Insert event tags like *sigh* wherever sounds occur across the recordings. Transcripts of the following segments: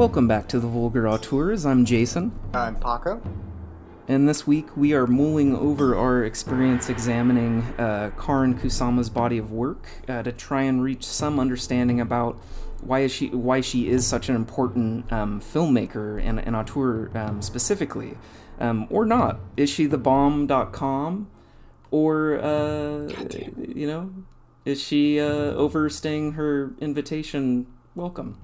Welcome back to the Vulgar Auteurs. I'm Jason, I'm Paco. and this week we are mulling over our experience examining uh, Karyn Kusama's body of work uh, to try and reach some understanding about why is she why she is such an important um, filmmaker and an auteur um, specifically, um, or not. Is she the bomb.com, or uh, you know, is she uh, overstaying her invitation welcome?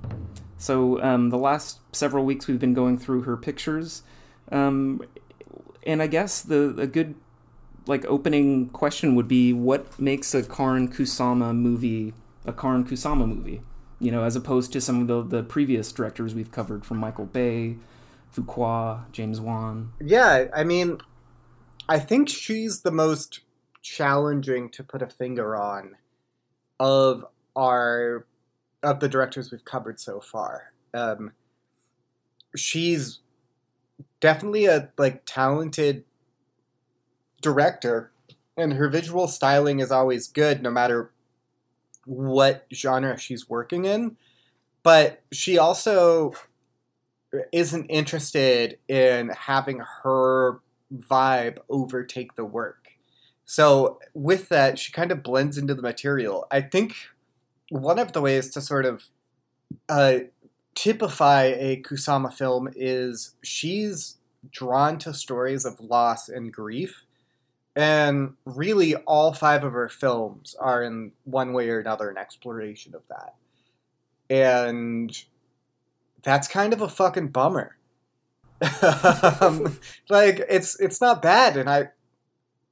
So um, the last several weeks we've been going through her pictures, um, and I guess the a good like opening question would be what makes a Karyn Kusama movie a Karyn Kusama movie? You know, as opposed to some of the the previous directors we've covered from Michael Bay, Fuqua, James Wan. Yeah, I mean, I think she's the most challenging to put a finger on of our of the directors we've covered so far. Um, she's definitely a like talented director, and her visual styling is always good, no matter what genre she's working in. But she also isn't interested in having her vibe overtake the work. So with that, she kind of blends into the material. I think one of the ways to sort of uh, typify a Kusama film is she's drawn to stories of loss and grief. And really, all five of her films are in one way or another an exploration of that. And that's kind of a fucking bummer. *laughs* um, like it's it's not bad, and I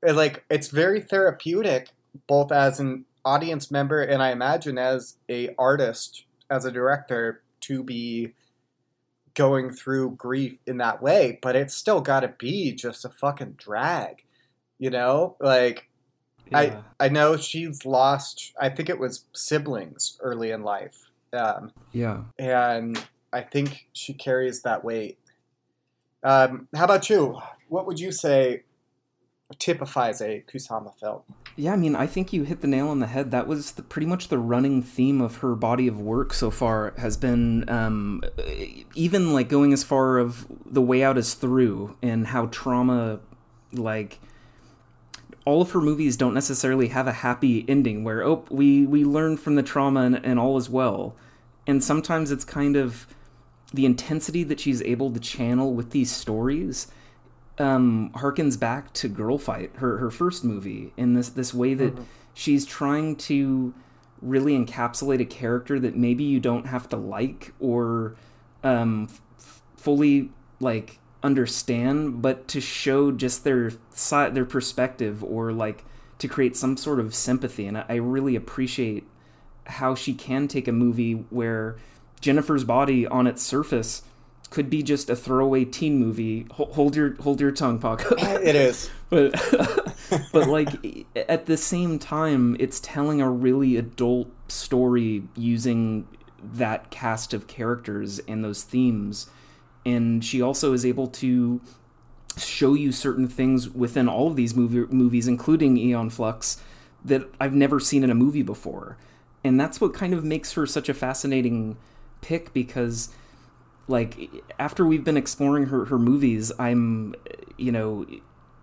like it's very therapeutic, both as an audience member and I imagine as a artist, as a director, to be going through grief in that way. But it's still got to be just a fucking drag, you know? Like I I know she's lost. I think it was siblings early in life. Um, yeah. and I think she carries that weight. Um, how about you? What would you say typifies a Kusama film? Yeah, I mean, I think you hit the nail on the head. That was the, pretty much the running theme of her body of work so far. Has been um, even like going as far of the way out as through, and how trauma, like all of her movies, don't necessarily have a happy ending where oh we we learn from the trauma and, and all is well, and sometimes it's kind of the intensity that she's able to channel with these stories um, harkens back to Girl Fight, her her first movie, in this this way that mm-hmm. she's trying to really encapsulate a character that maybe you don't have to like or um, f- fully like understand, but to show just their side, their perspective, or like to create some sort of sympathy. And I, I really appreciate how she can take a movie where Jennifer's body on its surface could be just a throwaway teen movie. Hold your hold your tongue, Paco. *laughs* it is, *laughs* but *laughs* but like at the same time, it's telling a really adult story using that cast of characters and those themes, and she also is able to show you certain things within all of these movie, movies, including Aeon Flux, that I've never seen in a movie before, and that's what kind of makes her such a fascinating pick because like after we've been exploring her her movies, I'm you know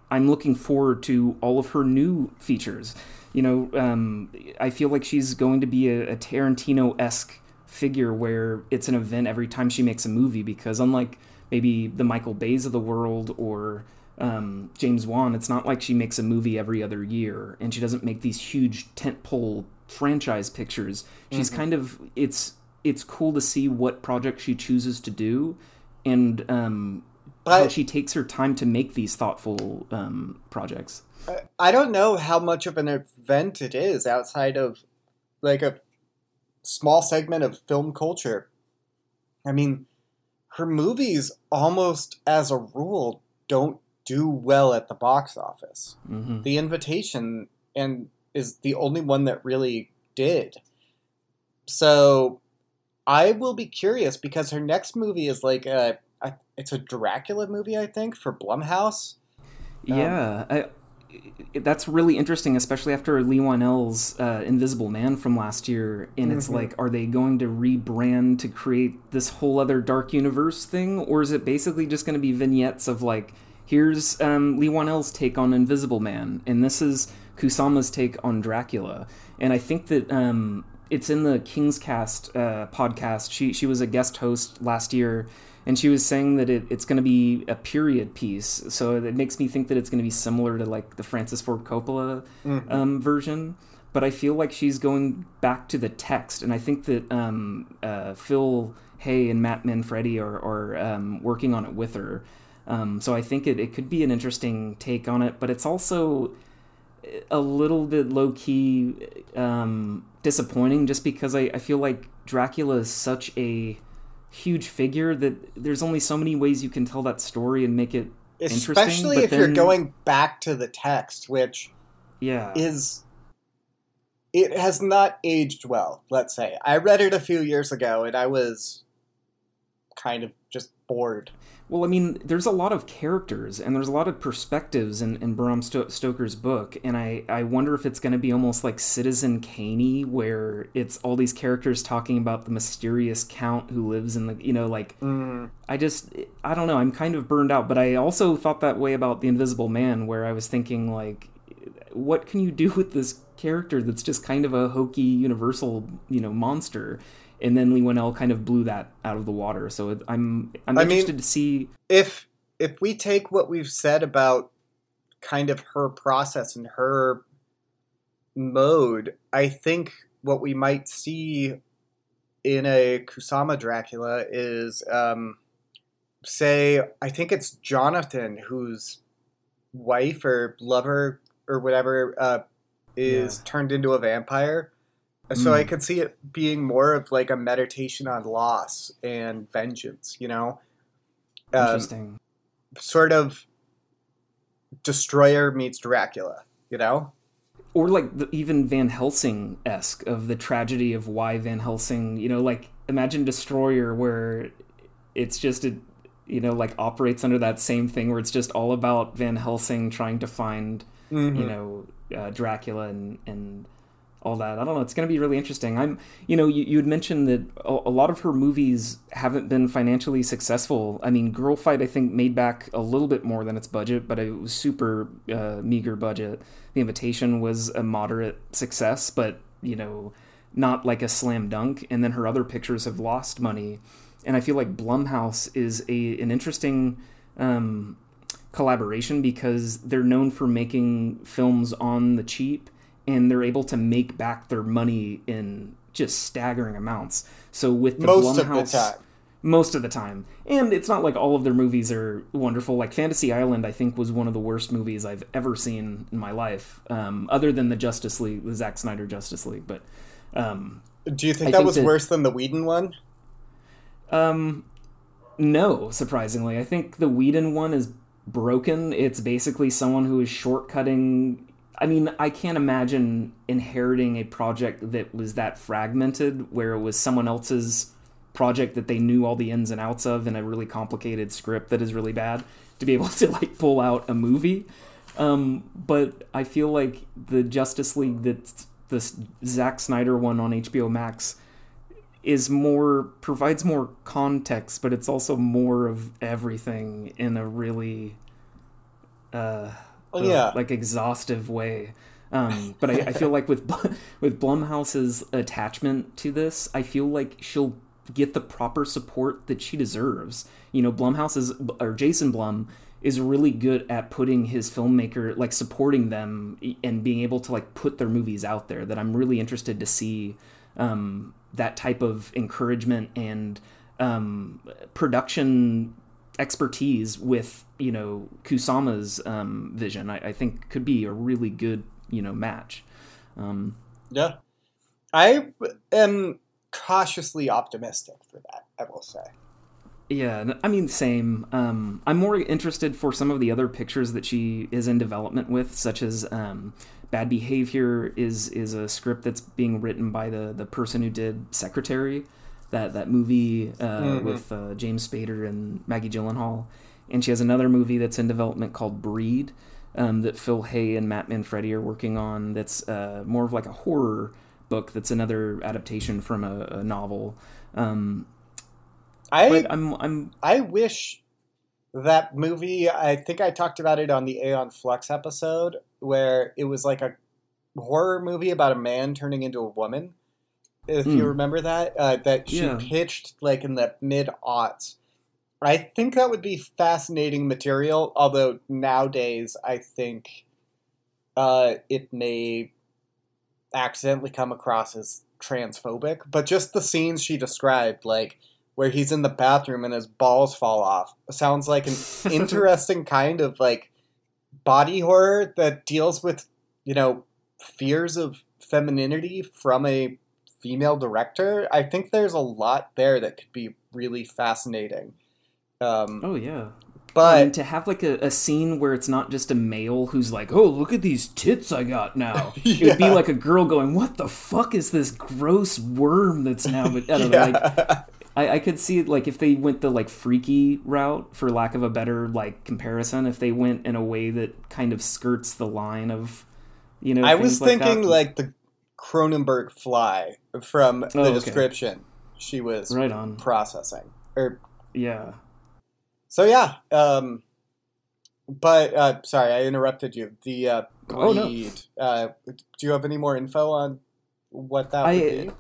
I'm looking forward to all of her new features. You know, um, I feel like she's going to be a, a Tarantino esque figure where it's an event every time she makes a movie because unlike maybe the Michael Bays of the world or um, James Wan, it's not like she makes a movie every other year and she doesn't make these huge tentpole franchise pictures. She's mm-hmm. kind of it's it's cool to see what project she chooses to do and um, how she takes her time to make these thoughtful um, projects. I don't know how much of an event it is outside of like a small segment of film culture. I mean, her movies almost as a rule don't do well at the box office. Mm-hmm. The Invitation and is the only one that really did. So I will be curious because her next movie is like a, a it's a Dracula movie, I think, for Blumhouse. Um, yeah, I, that's really interesting, especially after Leigh Whannell's uh, Invisible Man from last year. And it's Mhm. like, are they going to rebrand to create this whole other dark universe thing, or is it basically just going to be vignettes of like, here's um, Leigh Whannell's take on Invisible Man, and this is Kusama's take on Dracula. And I think that um, it's in the King's Cast uh, podcast. She she was a guest host last year, and she was saying that it, it's going to be a period piece. So it makes me think that it's going to be similar to like the Francis Ford Coppola Mhm. um, version. But I feel like she's going back to the text, and I think that um, uh, Phil Hay and Matt Manfredi are, are um, working on it with her. Um, so I think it, it could be an interesting take on it, but it's also a little bit low key um, disappointing just because I, I feel like Dracula is such a huge figure that there's only so many ways you can tell that story and make it interesting, Especially if you're going back to the text, which yeah. is it has not aged well let's say. I read it a few years ago and i was kind of just bored Well, I mean, there's a lot of characters and there's a lot of perspectives in, in Bram Sto- Stoker's book, and I, I wonder if it's going to be almost like Citizen Caney, where it's all these characters talking about the mysterious count who lives in the, you know, like mm. I just I don't know. I'm kind of burned out, but I also thought that way about the Invisible Man, where I was thinking like, what can you do *laughs* with this character that's just kind of a hokey universal you know monster? And then Leigh Whannell kind of blew that out of the water. So it, I'm I'm I mean- interested to see. if if we take what we've said about kind of her process and her mode i think what we might see in a kusama dracula is um say i think it's jonathan whose wife or lover or whatever uh is Yeah. turned into a vampire so i Mm. could see it being more of like a meditation on loss and vengeance you know Um, Interesting. sort of destroyer meets dracula you know or like the, even Van Helsing esque of the tragedy of why Van Helsing, you know, like imagine Destroyer where it's just a, you know, like operates under that same thing where it's just all about Van Helsing trying to find, Mm-hmm. you know, uh, Dracula and and all that. I don't know. It's going to be really interesting. I'm, you know, you, you had mentioned that a, a lot of her movies haven't been financially successful. I mean, Girl Fight, I think, made back a little bit more than its budget, but it was super uh, meager budget. The Invitation was a moderate success, but, you know, not like a slam dunk. And then her other pictures have lost money. And I feel like Blumhouse is a an interesting um, collaboration because they're known for making films on the cheap and they're able to make back their money in just staggering amounts. So with the most of the time most of the time, and it's not like all of their movies are wonderful. Like Fantasy Island, I think was one of the worst movies I've ever seen in my life, um, other than the Justice League, the Zack Snyder Justice League. But um, do you think I that think was that- worse than the whedon one Um, no, surprisingly, I think the Whedon one is broken. It's basically someone who is shortcutting. I mean, I can't imagine inheriting a project that was that fragmented, where it was someone else's project that they knew all the ins and outs of in a really complicated script that is really bad to be *laughs* able to like pull out a movie. Um, but I feel like the Justice League that this Zack Snyder one on HBO Max is more provides more context, but it's also more of everything in a really uh, Oh, uh, yeah. like exhaustive way. Um, but I, I feel like with with Blumhouse's attachment to this, I feel like she'll get the proper support that she deserves. You know, Blumhouse is or Jason Blum is really good at putting his filmmaker like supporting them and being able to like put their movies out there. That I'm really interested to see um, that type of encouragement and um, production expertise with you know Kusama's um, vision. I, I think could be a really good you know match. Um, yeah i am cautiously optimistic for that i will say yeah, I mean same. Um, I'm more interested for some of the other pictures that she is in development with, such as um, Bad Behavior is is a script that's being written by the the person who did Secretary, that that movie uh, Mhm. with uh, James Spader and Maggie Gyllenhaal, and she has another movie that's in development called Breed. um, that Phil Hay and Matt Manfredi are working on. That's uh, more of like a horror book. That's another adaptation from a, a novel. Um, I I'm I'm I wish that movie. I think I talked about it on the Aeon Flux episode, where it was like a horror movie about a man turning into a woman. If you Mm. remember that, uh, that she Yeah. pitched like in the mid aughts. I think that would be fascinating material. Although nowadays, I think uh, it may accidentally come across as transphobic. But just the scenes she described, like where he's in the bathroom and his balls fall off, sounds like an *laughs* interesting kind of like body horror that deals with you know fears of femininity from a female director. I think there's a lot there that could be really fascinating. Um, oh yeah. but and to have like a, a scene where it's not just a male who's like, "Oh, look at these tits I got now." *laughs* It would be like a girl going, "What the fuck is this gross worm that's now?" *laughs* But I don't know, like yeah. I, I could see it like if they went the like freaky route, for lack of a better like comparison, if they went in a way that kind of skirts the line of, you know, I was like thinking that. like the Cronenberg fly from the Oh, okay. description she was right on, processing. Or yeah. so yeah. Um, but uh, sorry, I interrupted you. The uh, Oh, no. Uh, do you have any more info on what that I- would be?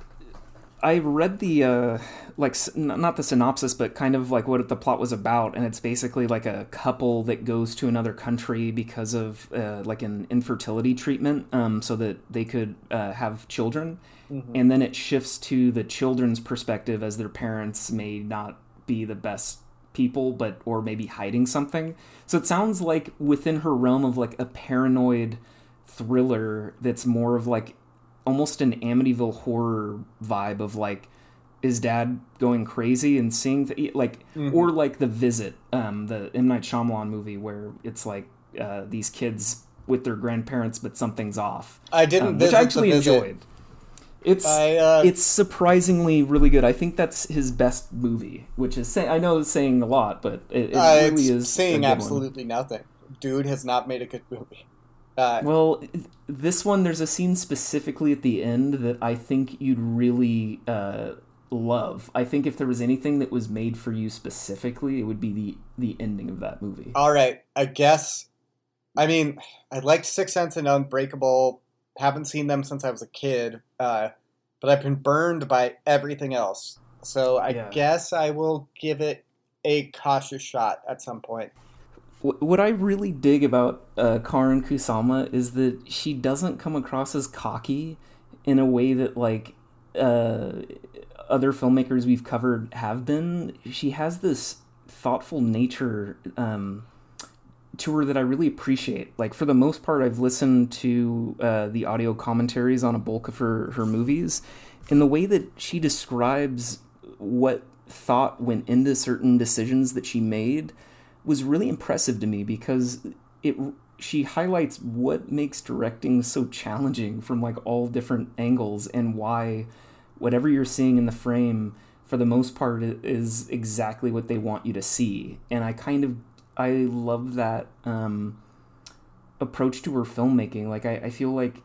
I read the uh, like not the synopsis, but kind of like what the plot was about, and it's basically like a couple that goes to another country because of uh, like an infertility treatment, um, so that they could uh, have children, Mhm. and then it shifts to the children's perspective as their parents may not be the best people, but or maybe hiding something. So it sounds like within her realm of like a paranoid thriller that's more of like almost an Amityville horror vibe of like is dad going crazy and seeing th- like Mhm. or like the visit um the M Night Shyamalan movie where it's like uh, these kids with their grandparents but something's off I didn't um, which I actually the enjoyed it's I uh, it's surprisingly really good I think that's his best movie which is say- I know it's saying a lot but it, it uh, really it's is saying good one. absolutely nothing. Dude has not made a good movie. Uh, Well, this one, there's a scene specifically at the end that I think you'd really uh, love. I think if there was anything that was made for you specifically, it would be the the ending of that movie. all right, I guess. I mean, I liked Six Sense and Unbreakable. Haven't seen them since I was a kid, uh, but I've been burned by everything else. So I Yeah. guess I will give it a cautious shot at some point. Wh- What I really dig about uh, Karyn Kusama is that she doesn't come across as cocky in a way that like uh, other filmmakers we've covered have been. She has this thoughtful nature um, to her that I really appreciate. Like for the most part, I've listened to uh, the audio commentaries on a bulk of her her movies, and the way that she describes what thought went into certain decisions that she made was really impressive to me because it she highlights what makes directing so challenging from like all different angles and why whatever you're seeing in the frame for the most part is exactly what they want you to see. And i kind of i love that um approach to her filmmaking. Like i, I feel like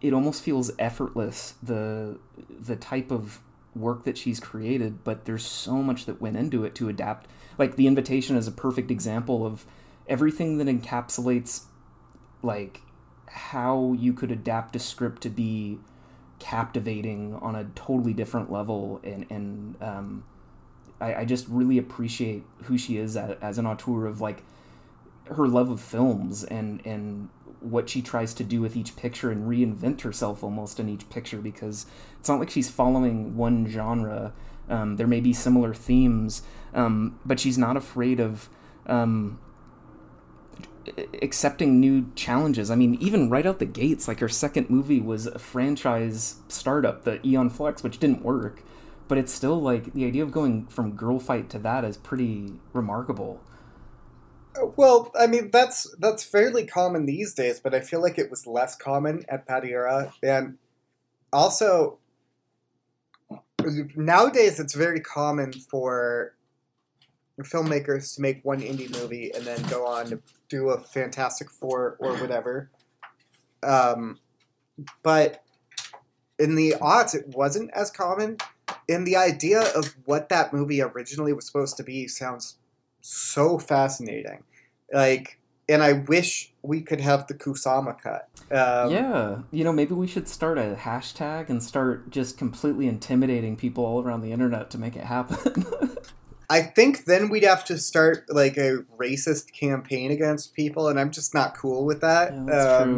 it almost feels effortless the the type of work that she's created but there's so much that went into it to adapt. Like the invitation is a perfect example of everything that encapsulates like how you could adapt a script to be captivating on a totally different level and and um, I, I just really appreciate who she is as, as an auteur of like her love of films and and what she tries to do with each picture and reinvent herself almost in each picture because it's not like she's following one genre. Um, there may be similar themes, um, but she's not afraid of um, accepting new challenges. I mean, even right out the gates, like her second movie was a franchise startup, the Aeon Flux, which didn't work, but it's still like the idea of going from girl fight to that is pretty remarkable. Well, I mean that's that's fairly common these days, but I feel like it was less common at that era, and also nowadays it's very common for filmmakers to make one indie movie and then go on to do a Fantastic Four or whatever. Um, but in the odds, it wasn't as common. And the idea of what that movie originally was supposed to be sounds so fascinating. Like, and I wish we could have the Kusama cut. Um, yeah, you know, maybe we should start a hashtag and start just completely intimidating people all around the internet to make it happen. *laughs* I think then we'd have to start like a racist campaign against people, and I'm just not cool with that. Yeah, that's Um,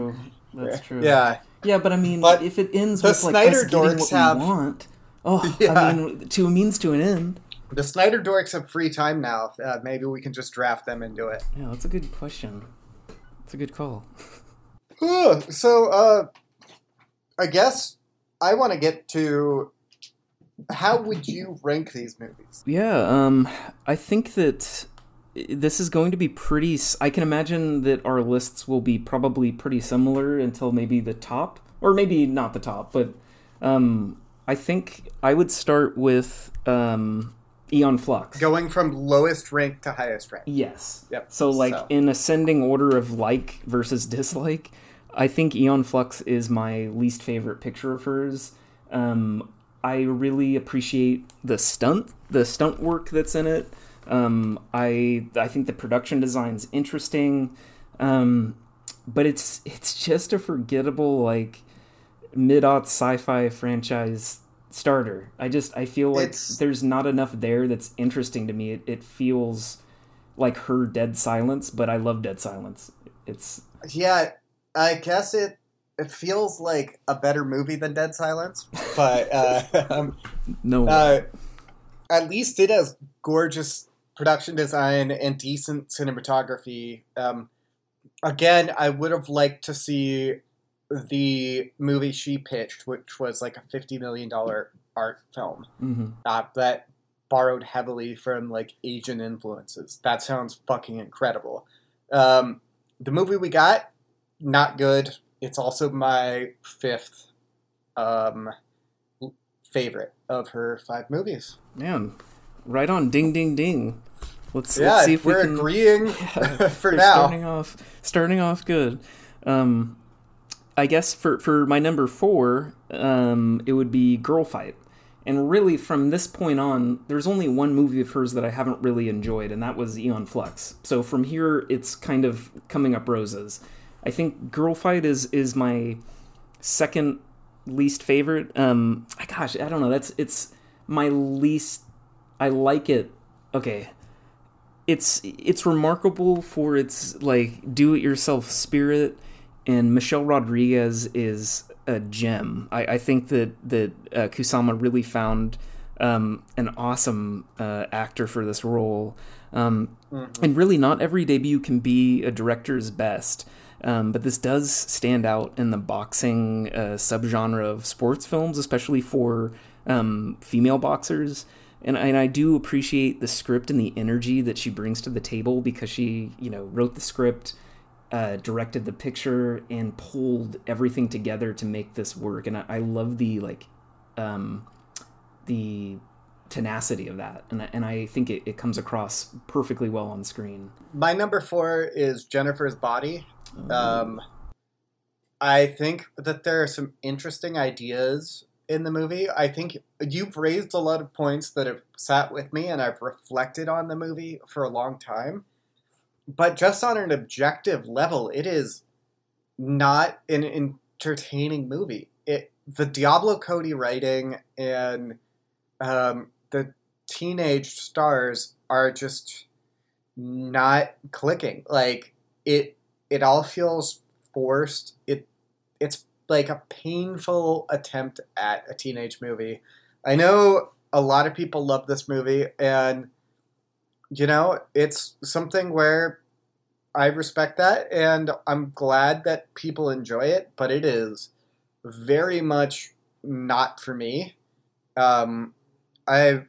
true. That's true. Yeah, Yeah, but I mean, But if it ends with like Snyder us getting what have- we want, oh, *laughs* Yeah. I mean, to a means to an end. The Snyder dorks have free time now. Uh, maybe we can just draft them into it. Yeah, that's a good question. That's a good call. *laughs* So, uh, I guess I want to get to how would you rank these movies? Yeah, um, I think that this is going to be pretty. I can imagine that our lists will be probably pretty similar until maybe the top, or maybe not the top, but um, I think I would start with um, Aeon Flux. Going from lowest rank to highest rank. Yes. Yep. So, like, So- in ascending order of like versus dislike, I think Aeon Flux is my least favorite picture of hers. Um, I really appreciate the stunt, the stunt work that's in it. Um, I I think the production design's interesting, um, but it's it's just a forgettable like mid-aught sci-fi franchise starter. I just I feel like It's- there's not enough there that's interesting to me. It, it feels like her Dead Silence, but I love Dead Silence. It's Yeah, I guess it it feels like a better movie than Dead Silence, but uh, *laughs* um, no uh, at least it has gorgeous production design and decent cinematography. Um, again, I would have liked to see the movie she pitched, which was like a fifty million dollar art film Mhm. uh, that borrowed heavily from like Asian influences. That sounds fucking incredible. Um, the movie we got, not good. It's also my fifth um, favorite of her five movies. man, right on, ding ding ding. Let's yeah, let's see if we're we can agreeing *laughs* Yeah, *laughs* for now. Starting off, starting off good. Um, I guess for for my number four, um, it would be Girl Fight. And really, from this point on, there's only one movie of hers that I haven't really enjoyed, and that was Aeon Flux. So from here, it's kind of coming up roses. I think Girl Fight is is my second least favorite. Um, gosh, I don't know. That's it's my least. I like it. Okay, it's it's remarkable for its like do it yourself spirit and Michelle Rodriguez is a gem. I, I think that that uh, Kusama really found um, an awesome uh, actor for this role, um, and really not every debut can be a director's best. Um, but this does stand out in the boxing uh, subgenre of sports films, especially for um, female boxers and and I do appreciate the script and the energy that she brings to the table because she you know wrote the script, uh, directed the picture, and pulled everything together to make this work. And I, I love the like, um, the tenacity of that, and I- and I think it, it comes across perfectly well on screen. My number four is Jennifer's Body. Um, I think that there are some interesting ideas in the movie. I think you've raised a lot of points that have sat with me, and I've reflected on the movie for a long time. But just on an objective level, it is not an entertaining movie. It the Diablo Cody writing and um, the teenage stars are just not clicking. Like it it all feels forced. It it's like a painful attempt at a teenage movie. I know a lot of people love this movie and you know, it's something where I respect that and I'm glad that people enjoy it, but it is very much not for me. Um, I've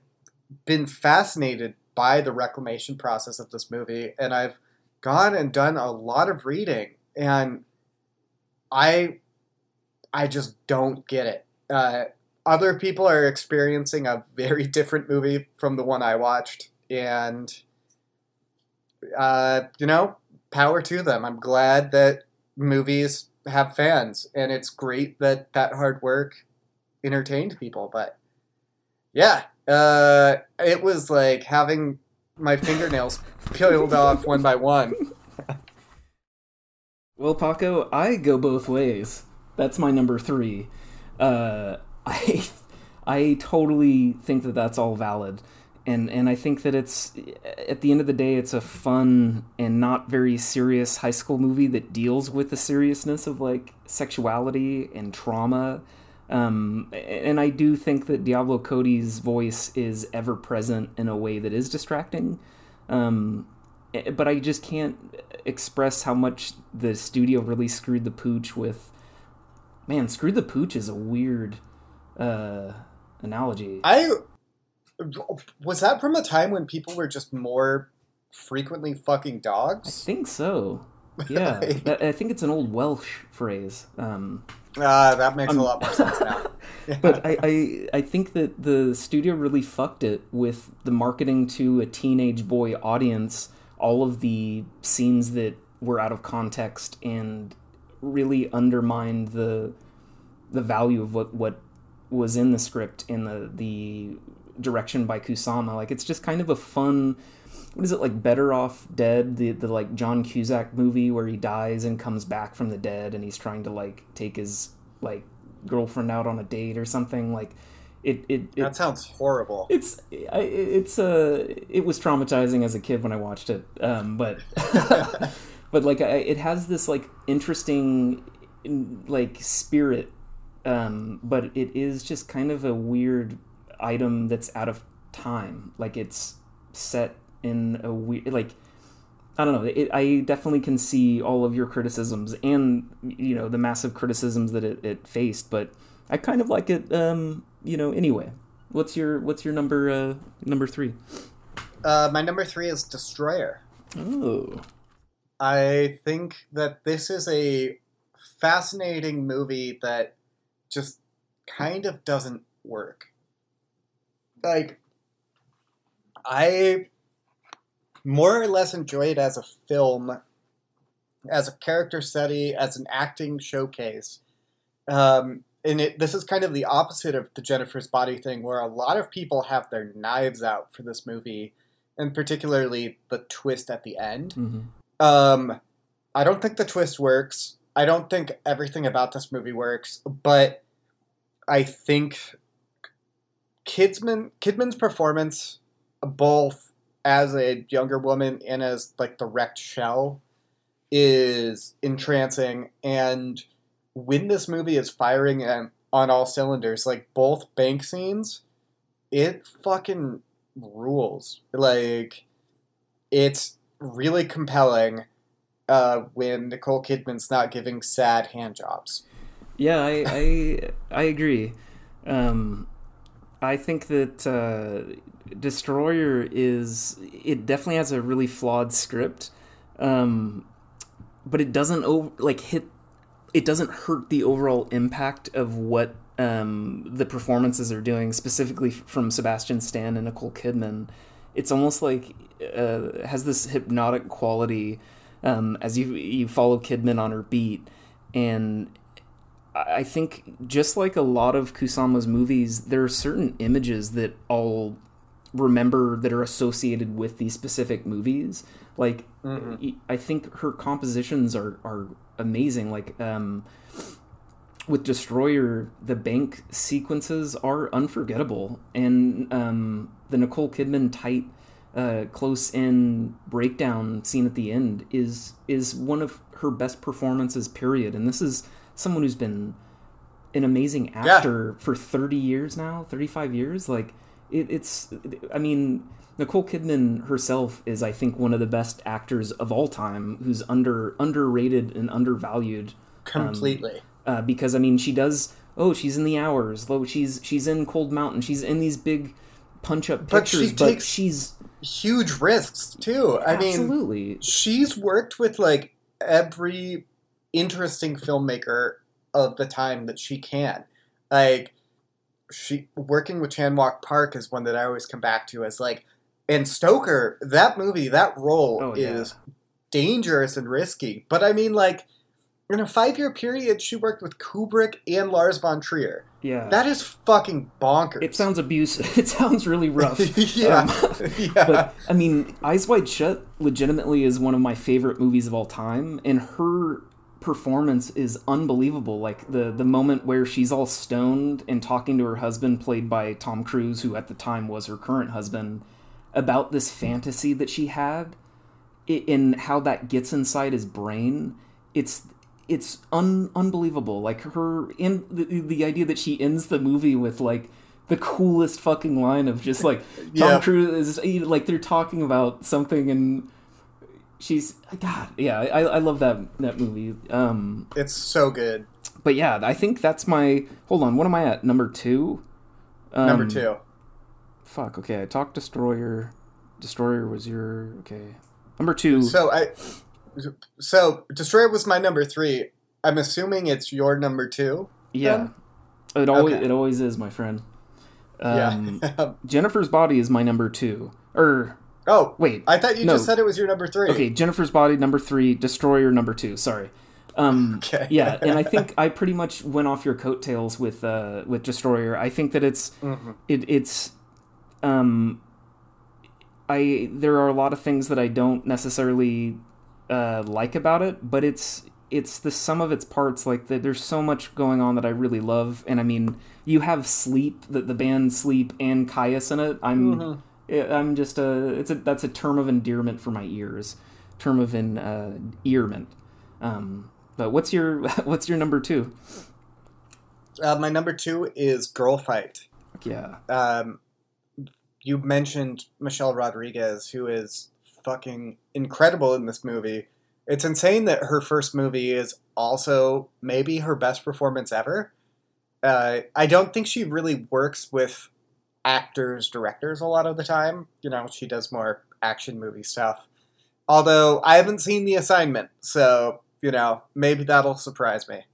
been fascinated by the reclamation process of this movie and I've gone and done a lot of reading and I I just don't get it. Uh, other people are experiencing a very different movie from the one I watched and uh, you know, power to them. I'm glad that movies have fans, and it's great that that hard work entertained people. But yeah, uh, it was like having my fingernails *laughs* peeled off one by one. Well, Paco, I go both ways. That's my number three. Uh, *laughs* I I totally think that that's all valid, and and I think that it's at the end of the day, it's a fun and not very serious high school movie that deals with the seriousness of like sexuality and trauma. Um, and I do think that Diablo Cody's voice is ever present in a way that is distracting. Um, but I just can't express how much the studio really screwed the pooch with. Man, screwed the pooch is a weird uh, analogy. I was that from a time when people were just more frequently fucking dogs? I think so. *laughs* Yeah, I think it's an old Welsh phrase. Um, Ah, that makes I'm- a lot more sense now. *laughs* but I, I I think that the studio really fucked it with the marketing to a teenage boy audience. All of the scenes that were out of context and really undermined the the value of what what was in the script and the the direction by Kusama. Like it's just kind of a fun. What is it like? Better Off Dead, the the like John Cusack movie where he dies and comes back from the dead, and he's trying to like take his like girlfriend out on a date or something. Like it it, it that sounds horrible. it's I, it's uh it was traumatizing as a kid when I watched it. Um, but *laughs* but like I, it has this like interesting like spirit, um, but it is just kind of a weird item that's out of time. Like it's set in a weird like. I don't know. It, I definitely can see all of your criticisms and you know the massive criticisms that it, it faced, but I kind of like it. Um, you know, anyway. What's your What's your number uh, number three? Uh, my number three is Destroyer. Oh, I think that this is a fascinating movie that just kind of doesn't work. Like, I more or less enjoy it as a film, as a character study, as an acting showcase. Um, and it, this is kind of the opposite of the Jennifer's Body thing, where a lot of people have their knives out for this movie, and particularly the twist at the end. hmm Um, I don't think the twist works. I don't think everything about this movie works, but I think Kidman Kidman's performance, both as a younger woman and as like the wrecked shell, is entrancing. And when this movie is firing on all cylinders, like both bank scenes, it fucking rules. Like, it's really compelling uh, when Nicole Kidman's not giving sad hand jobs. Yeah, I I, I agree. Um, I think that uh, Destroyer is it definitely has a really flawed script, um, but it doesn't over, like hit. It doesn't hurt the overall impact of what um, the performances are doing, specifically from Sebastian Stan and Nicole Kidman. It's almost like uh, has this hypnotic quality um, as you you follow Kidman on her beat, and I think just like a lot of Kusama's movies, there are certain images that I'll remember that are associated with these specific movies. Like I think her compositions are are amazing. Like um, with Destroyer, the bank sequences are unforgettable, and um, the Nicole Kidman tight, uh, close in breakdown scene at the end is is one of her best performances. Period. And this is someone who's been an amazing actor for thirty years now, thirty five years. Like it, it's, I mean. Nicole Kidman herself is, I think, one of the best actors of all time, who's under underrated and undervalued Completely. uh, because I mean she does. Oh, she's in the hours. Though she's she's in Cold Mountain. She's in these big punch up pictures. But she. But, takes- she's Huge risks, too. I mean, absolutely. she's worked with like every interesting filmmaker of the time that she can. Like, she working with Chan-wook Park is one that I always come back to as like and Stoker, that movie, that role Oh, yeah. is dangerous and risky. But I mean, like, in a five year period, she worked with Kubrick and Lars von Trier. Yeah. That is fucking bonkers. it sounds abusive. *laughs* It sounds really rough. *laughs* yeah. Um, *laughs* yeah. but I mean, Eyes Wide Shut legitimately is one of my favorite movies of all time, and her performance is unbelievable. Like the the moment where she's all stoned and talking to her husband, played by Tom Cruise, who at the time was her current husband, about this fantasy that she had, and how that gets inside his brain. It's it's un- unbelievable. Like her in the, the idea that she ends the movie with like the coolest fucking line of just like *laughs* Tom Yeah. Cruise is like they're talking about something and she's God yeah I, I love that that movie um it's so good. but yeah I think that's my hold on what am I at number two um, Number two. fuck okay I talked Destroyer Destroyer was your okay number two So I. So Destroyer was my number three. I'm assuming it's your number two. yeah it always Okay. it always is my friend um, yeah. *laughs* Jennifer's Body is my number two or oh, wait I thought you No. just said it was your number three. Okay, Jennifer's Body number three, Destroyer number two. Sorry. Um, Okay. yeah, and I think I pretty much went off your coattails with uh, with Destroyer. I think that it's Mhm. it, it's um, I there are a lot of things that I don't necessarily uh, like about it, but it's it's the sum of its parts. Like the, there's so much going on that I really love, and I mean, you have Sleep, the the band Sleep, and Kyuss in it. I'm Mhm. I'm just a it's a that's a term of endearment for my ears, term of an uh, earment. Um, but what's your *laughs* what's your number two? Uh, my number two is Girl Fight. Yeah, Um, you mentioned Michelle Rodriguez, who is fucking incredible in this movie. It's insane that her first movie is also maybe her best performance ever. Uh, I don't think she really works with actors, directors a lot of the time. You know, she does more action movie stuff. Although I haven't seen The Assignment, so, you know, maybe that'll surprise me.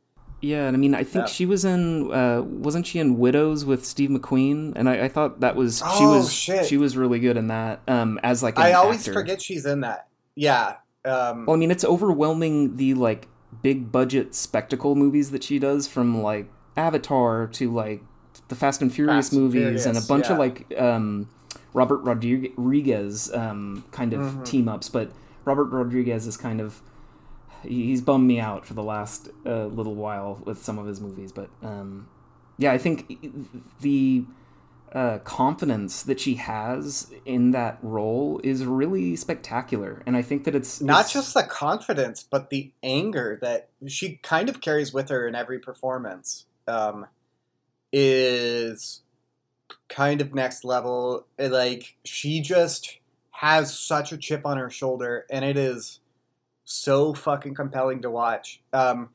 yeah, and I mean I think Yeah. she was in uh, wasn't she in Widows with Steve McQueen? And I, I thought that was she Oh, was shit. she was really good in that um, as like I always actor. forget she's in that. Yeah. Um, Well, I mean, it's overwhelming the like big budget spectacle movies that she does, from like Avatar to like the Fast and Furious Fast and movies, and a Furious, bunch of like um, Robert Rodriguez um, kind of Mhm. team ups. But Robert Rodriguez is kind of he's bummed me out for the last uh, little while with some of his movies. But um, yeah, I think the uh, confidence that she has in that role is really spectacular, and I think that it's not it's- just the confidence, but the anger that she kind of carries with her in every performance um, is kind of next level. Like she just has such a chip on her shoulder, and it is so fucking compelling to watch. Um,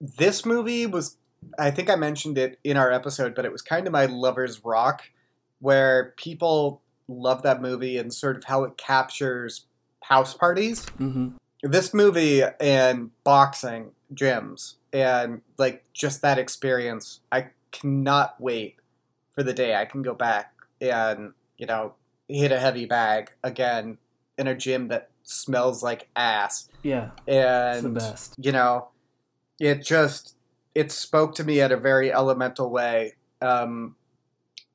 this movie was, I think I mentioned it in our episode, but it was kind of my lover's rock, where people love that movie and sort of how it captures house parties. Mhm. This movie and boxing gyms and like just that experience, I cannot wait for the day I can go back and, you know, hit a heavy bag again in a gym that smells like ass. Yeah, And best. you know, it just it spoke to me at a very elemental way. Um,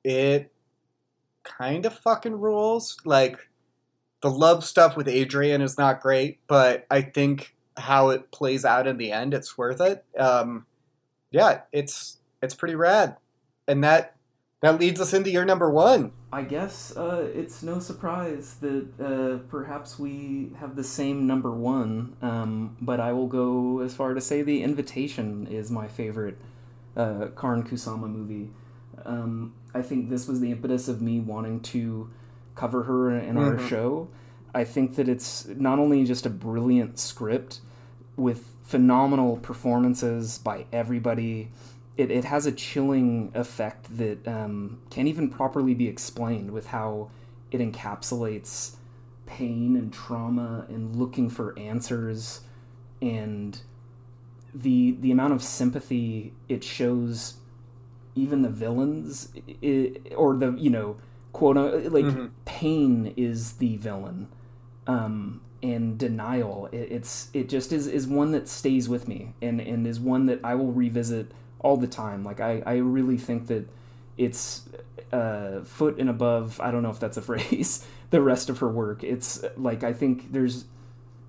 it kind of fucking rules. Like the love stuff with Adrian is not great, but I think how it plays out in the end, it's worth it. Um, yeah, it's it's pretty rad, and that that leads us into your number one. I guess uh, it's no surprise that uh, perhaps we have the same number one, um, but I will go as far to say The Invitation is my favorite uh, Karyn Kusama movie. Um, I think this was the impetus of me wanting to cover her in our Mhm. show. I think that it's not only just a brilliant script with phenomenal performances by everybody. It, it has a chilling effect that um, can't even properly be explained with how it encapsulates pain and trauma and looking for answers and the the amount of sympathy it shows even the villains i or the you know quote like mm-hmm. pain is the villain um, and denial it, it's it just is is one that stays with me and and is one that I will revisit all the time like I I really think that it's uh, foot and above I don't know if that's a *laughs* phrase the rest of her work it's like I think there's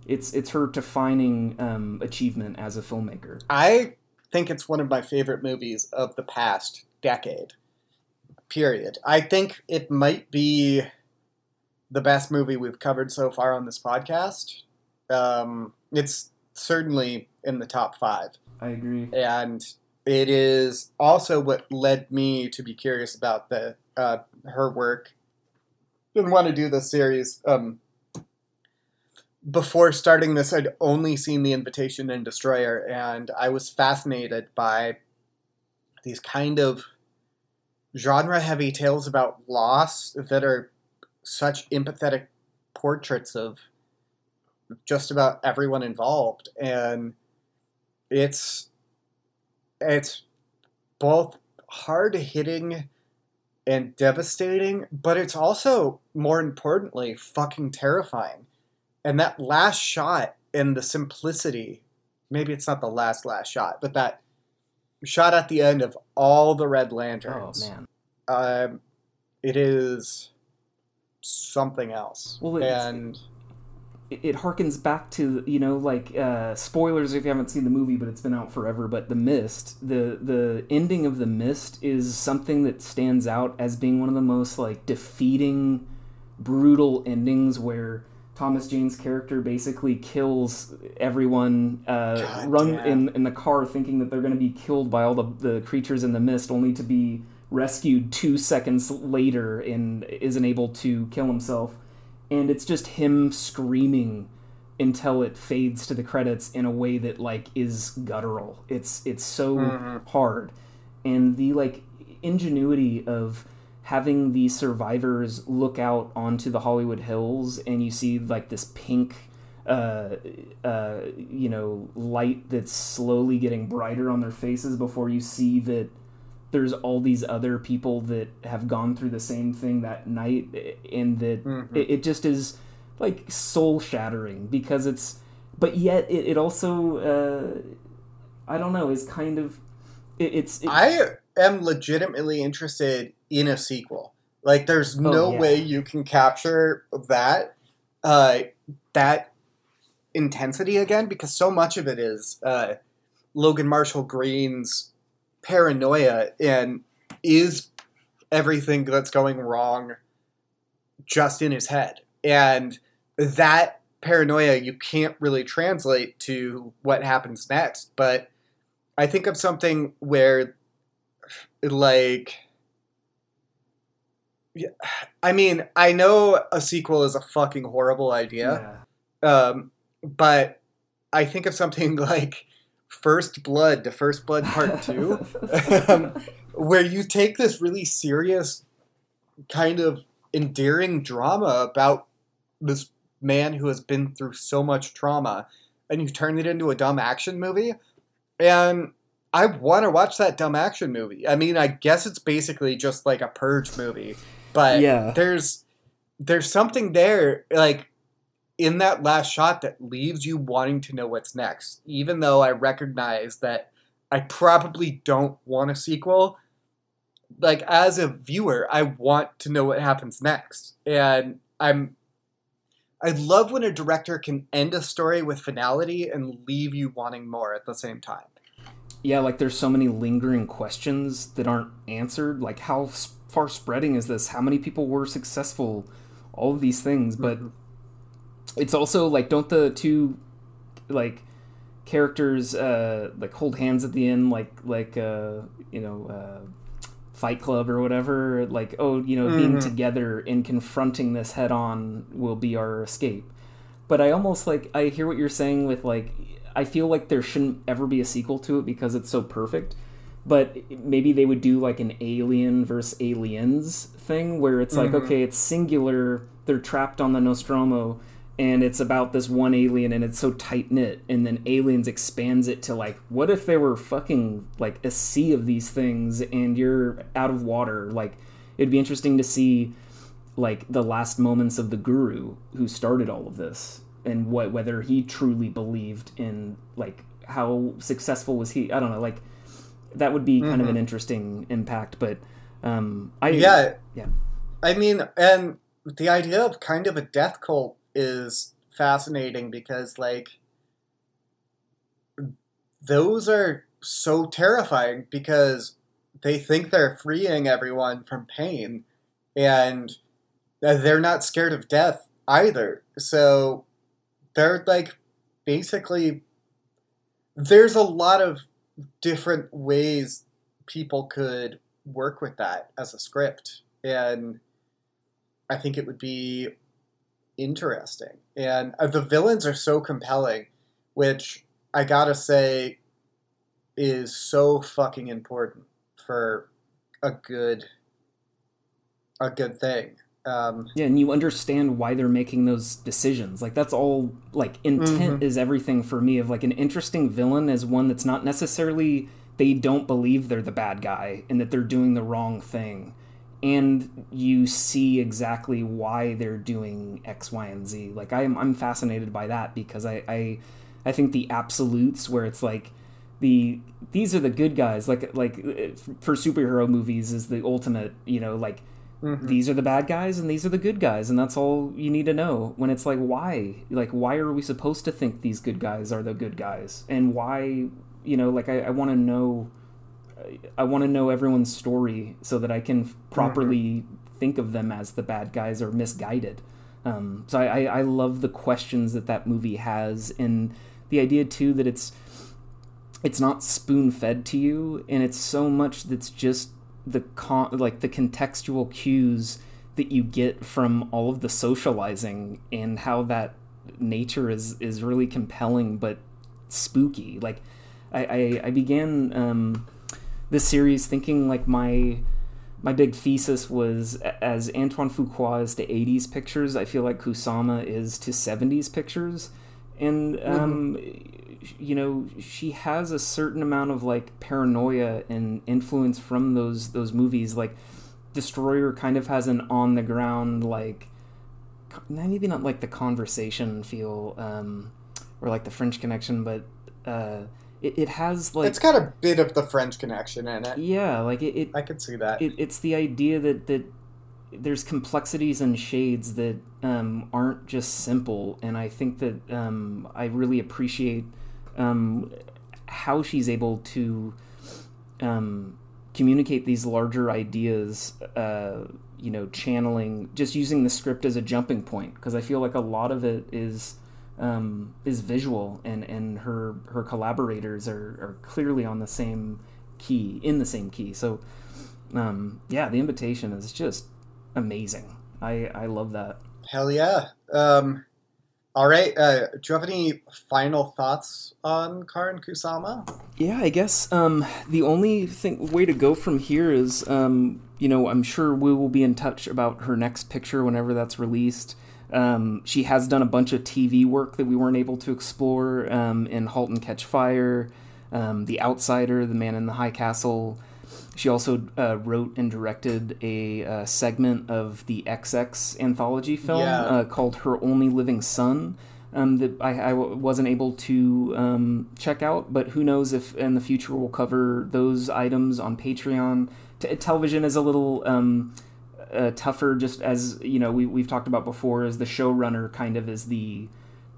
it's it's her defining um, achievement as a filmmaker I think it's one of my favorite movies of the past decade period. I think it might be the best movie we've covered so far on this podcast. Um, it's certainly in the top five. I agree. And it is also what led me to be curious about the uh, her work and want to do this series. Um, before starting this, I'd only seen The Invitation and Destroyer, and I was fascinated by these kind of genre heavy tales about loss that are such empathetic portraits of just about everyone involved and it's it's both hard hitting and devastating but it's also more importantly fucking terrifying and that last shot and the simplicity maybe it's not the last last shot but that shot at the end of all the red lanterns. Oh man. Um, it is something else. Well, and it, it harkens back to you know like uh, spoilers if you haven't seen the movie, but it's been out forever. But the Mist, the the ending of the Mist is something that stands out as being one of the most like defeating, brutal endings where Thomas Jane's character basically kills everyone, uh, run in, in the car thinking that they're going to be killed by all the, the creatures in the mist, only to be rescued two seconds later and isn't able to kill himself. And it's just him screaming until it fades to the credits in a way that like is guttural. It's it's so mm-hmm. hard, and the like ingenuity of having the survivors look out onto the Hollywood Hills and you see like this pink uh, uh, you know, light that's slowly getting brighter on their faces before you see that there's all these other people that have gone through the same thing that night, and that mm-hmm. it, it, just is like soul shattering because it's, but yet it, it also, uh, I don't know, is kind of, it, it's. It, I am legitimately interested in a sequel. Like, there's oh, no yeah. way you can capture that uh, that intensity again because so much of it is uh, Logan Marshall Green's paranoia and is everything that's going wrong just in his head and that paranoia you can't really translate to what happens next but i think of something where like I mean, I know a sequel is a fucking horrible idea. Yeah. Um, but I think of something *laughs* like First Blood, the First Blood Part *laughs* 2, um, where you take this really serious, kind of endearing drama about this man who has been through so much trauma and you turn it into a dumb action movie. And I want to watch that dumb action movie. I mean, I guess it's basically just like a purge movie, but yeah. there's there's something there like in that last shot that leaves you wanting to know what's next. Even though I recognize that I probably don't want a sequel, like as a viewer, I want to know what happens next. And I'm I love when a director can end a story with finality and leave you wanting more at the same time yeah, like there's so many lingering questions that aren't answered. Like how far spreading is this? How many people were successful? All of these things, but mm-hmm. It's also like don't the two like characters uh like hold hands at the end like like uh you know uh Fight Club or whatever, like, oh, you know, mm-hmm. being together and confronting this head on will be our escape. But I almost like, I hear what you're saying with like, I feel like there shouldn't ever be a sequel to it because it's so perfect. But maybe they would do like an alien versus aliens thing where it's like, mm-hmm. okay, it's singular, they're trapped on the Nostromo, and it's about this one alien and it's so tight knit, and then aliens expands it to like, what if there were fucking like a sea of these things and you're out of water? Like, it'd be interesting to see like the last moments of the guru who started all of this and what whether he truly believed in like how successful was he i don't know like that would be kind mm-hmm. of an mm-hmm. interesting impact but um i yeah yeah i mean and the idea of kind of a death cult is fascinating because like those are so terrifying because they think they're freeing everyone from pain and they're not scared of death either. So they're like basically there's a lot of different ways people could work with that as a script and I think it would be interesting. And uh, the villains are so compelling, which I gotta say is so fucking important for a good a good thing. Um, yeah, and you understand why they're making those decisions. Like that's all. Like intent mm-hmm. is everything for me. Of like an interesting villain is one that's not necessarily they don't believe they're the bad guy and that they're doing the wrong thing, and you see exactly why they're doing X, Y, and Z. Like I'm I'm fascinated by that because I I, I think the absolutes where it's like the these are the good guys like like for superhero movies is the ultimate you know like mm-hmm. these are the bad guys and these are the good guys and that's all you need to know when it's like why like why are we supposed to think these good guys are the good guys and why you know like i, I want to know i want to know everyone's story so that i can properly mm-hmm. think of them as the bad guys or misguided um, so I, I love the questions that that movie has and the idea too that it's it's not spoon fed to you and it's so much that's just the con like the contextual cues that you get from all of the socializing and how that nature is is really compelling but spooky like i i, I began um this series thinking like my my big thesis was as Antoine Fuqua is to 80s pictures, I feel like Kusama is to 70s pictures. And um, mm-hmm you know she has a certain amount of like paranoia and influence from those those movies like destroyer kind of has an on the ground like maybe not like the conversation feel um or like the french connection but uh it, it has like it's got a bit of the french connection in it. Yeah like it, it i can see that. it, it's the idea that that there's complexities and shades that um, aren't just simple and i think that um, i really appreciate um, how she's able to um, communicate these larger ideas, uh, you know, channeling, just using the script as a jumping point, because I feel like a lot of it is um, is visual, and and her her collaborators are, are clearly on the same key, in the same key. So, um, yeah, the invitation is just amazing. I I love that. Hell yeah. Um, all right. Uh, do you have any final thoughts on Karyn Kusama? Yeah, I guess um, the only thing way to go from here is, um, you know, I'm sure we will be in touch about her next picture whenever that's released. Um, she has done a bunch of TV work that we weren't able to explore um, in *Halt and Catch Fire*, um, *The Outsider*, *The Man in the High Castle*. She also uh, wrote and directed a uh, segment of the XX anthology film yeah. uh, called Her Only Living Son. Um, that I, I wasn't able to um, check out, but who knows if in the future we'll cover those items on Patreon. T- television is a little um, uh, tougher, just as you know we we've talked about before, as the showrunner kind of is the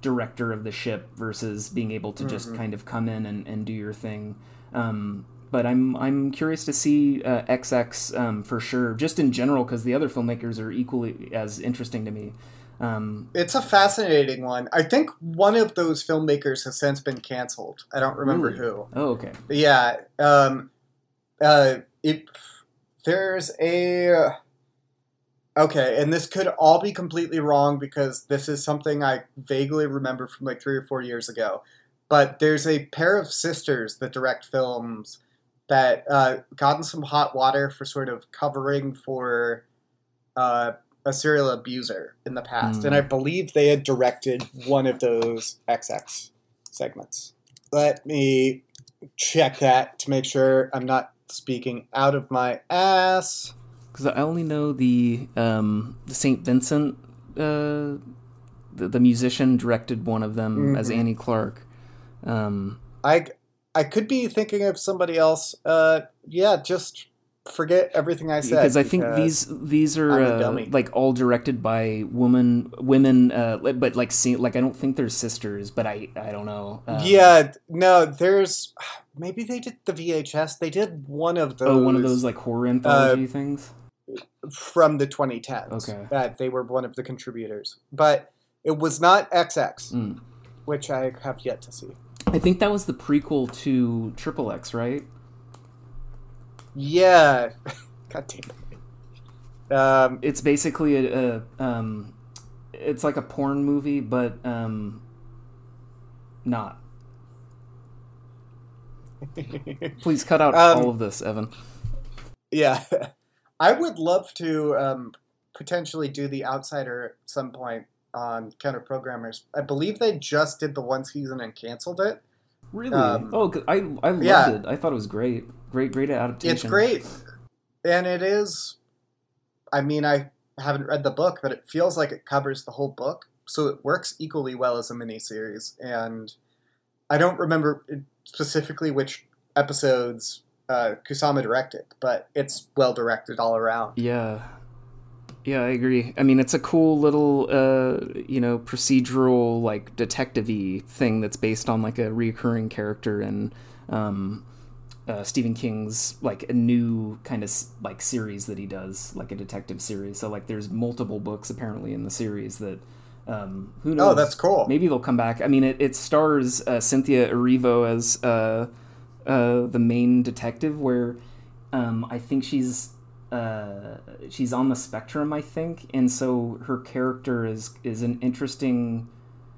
director of the ship versus being able to mm-hmm. just kind of come in and, and do your thing. Um, but I'm I'm curious to see uh, XX um, for sure, just in general, because the other filmmakers are equally as interesting to me. Um, it's a fascinating one. I think one of those filmmakers has since been canceled. I don't remember really? who. Oh, okay. But yeah. Um, uh, it, there's a. Okay, and this could all be completely wrong because this is something I vaguely remember from like three or four years ago. But there's a pair of sisters that direct films that uh, got in some hot water for sort of covering for uh, a serial abuser in the past, mm. and I hmm. believe they had directed one of those XX segments. Let me check that to make sure I'm not speaking out of my ass. Because I only know the um, the Saint Vincent, uh, the, the musician directed one of them as Mhm. Annie Clark. Um, I I could be thinking of somebody else. Uh, yeah, just forget everything I said because I think because- these these are uh, like all directed by women women, uh, but like see, like I don't think they're sisters, but I I don't know. Um, yeah, no, there's maybe they did the VHS. They did one of those. Oh, one of those like horror anthology things. From the 2010s. Okay. that they were one of the contributors, but it was not XX, Mm. which I have yet to see. I think that was the prequel to Triple X, right? Yeah, *laughs* god damn it. Um, It's basically a, a um, it's like a porn movie, but um, not. *laughs* Please cut out Um, all of this, Evan. yeah, *laughs* I would love to um, potentially do the Outsider at some point on Counter Programmers. I believe they just did the one season and canceled it. Really? um, oh, 'cause I I loved yeah. it. I thought it was great. Great, great adaptation. It's great, and it is. I mean, I haven't read the book, but it feels like it covers the whole book, so it works equally well as a miniseries. And I don't remember specifically which episodes uh, Kusama directed, but it's well directed all around. Yeah. Yeah, I agree. I mean, it's a cool little, uh, you know, procedural, like, detective-y thing that's based on, like, a reoccurring character in um, uh, Stephen King's, like, a new kind of, like, series that he does, like a detective series. So, like, there's multiple books, apparently, in the series that, um, who knows? Oh, that's cool. Maybe they'll come back. I mean, it, it stars uh, Cynthia Erivo as uh, uh, the main detective, where um, I think she's uh, she's on the spectrum. I think, and so her character is is an interesting.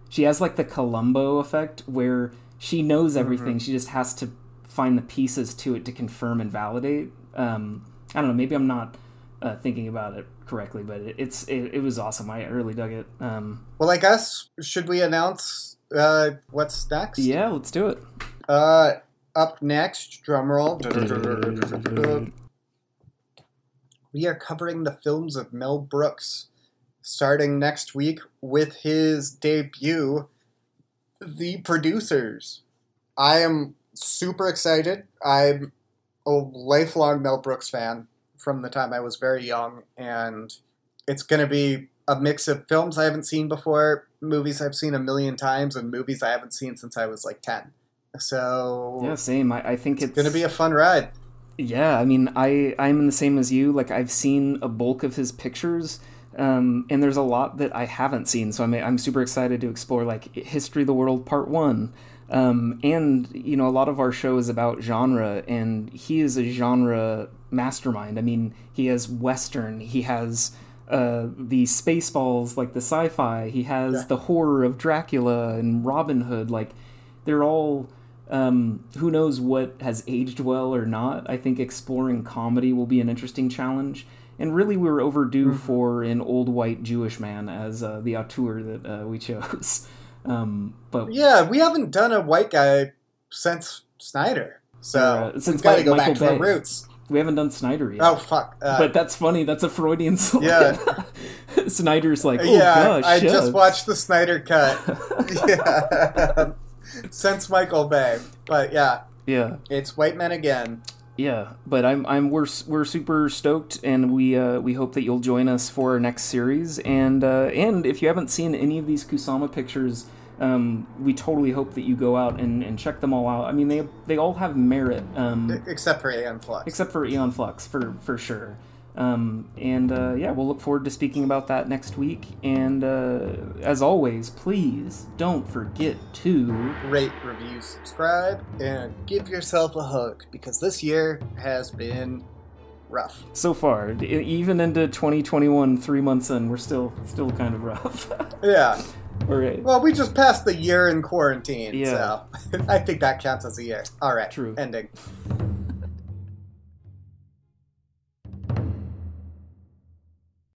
She has like the Columbo effect, where she knows everything. She just has to find the pieces to it to confirm and validate. Um, I don't know. Maybe I'm not uh, thinking about it correctly, but it, it's it, it was awesome. I really dug it. Um, Well, I guess should we announce uh, what's next? yeah, let's do it. Uh, up next, drumroll. Mm-hmm. We are covering the films of Mel Brooks, starting next week with his debut, The Producers. I am super excited. I'm a lifelong Mel Brooks fan from the time I was very young, and it's going to be a mix of films I haven't seen before, movies I've seen a million times, and movies I haven't seen since I was like 10. So Yeah, same. I, I think it's, it's going to be a fun ride. Yeah, I mean, I I'm in the same as you. Like I've seen a bulk of his pictures, um, and there's a lot that I haven't seen. So I'm I'm super excited to explore like History of the World Part One, um, and you know a lot of our show is about genre, and he is a genre mastermind. I mean, he has western, he has uh, the spaceballs like the sci-fi, he has Yeah. the horror of Dracula and Robin Hood. Like they're all um, who knows what has aged well or not. I think exploring comedy will be an interesting challenge. And really, we were overdue Mm-hmm. for an old white Jewish man as uh, the auteur that uh, we chose. *laughs* Um, but Yeah, we haven't done a white guy since Snyder. So Uh, since we've got to go back Michael to our Bay. roots. we haven't done Snyder yet. Oh, fuck. Uh, but that's funny. That's a Freudian slip. Yeah. *laughs* Snyder's like, oh yeah, gosh, I just watched the Snyder cut. *laughs* yeah. *laughs* since Michael Bay. But yeah, yeah. it's White Men again. Yeah, but I'm I'm we're we're super stoked, and we uh, we hope that you'll join us for our next series. And uh, and if you haven't seen any of these Kusama pictures, um, we totally hope that you go out and, and check them all out. I mean, they they all have merit, um, Except for Aeon Flux. except for Aeon Flux for for sure. Um, and uh, yeah, we'll look forward to speaking about that next week. And uh, as always, please don't forget to Rate, review, subscribe, and give yourself a hug because this year has been rough. so far, even into 2021, three months in, we're still still kind of rough. *laughs* Yeah. all right. Well, we just passed the year in quarantine, Yeah. so *laughs* I think that counts as a year. All right. True. Ending.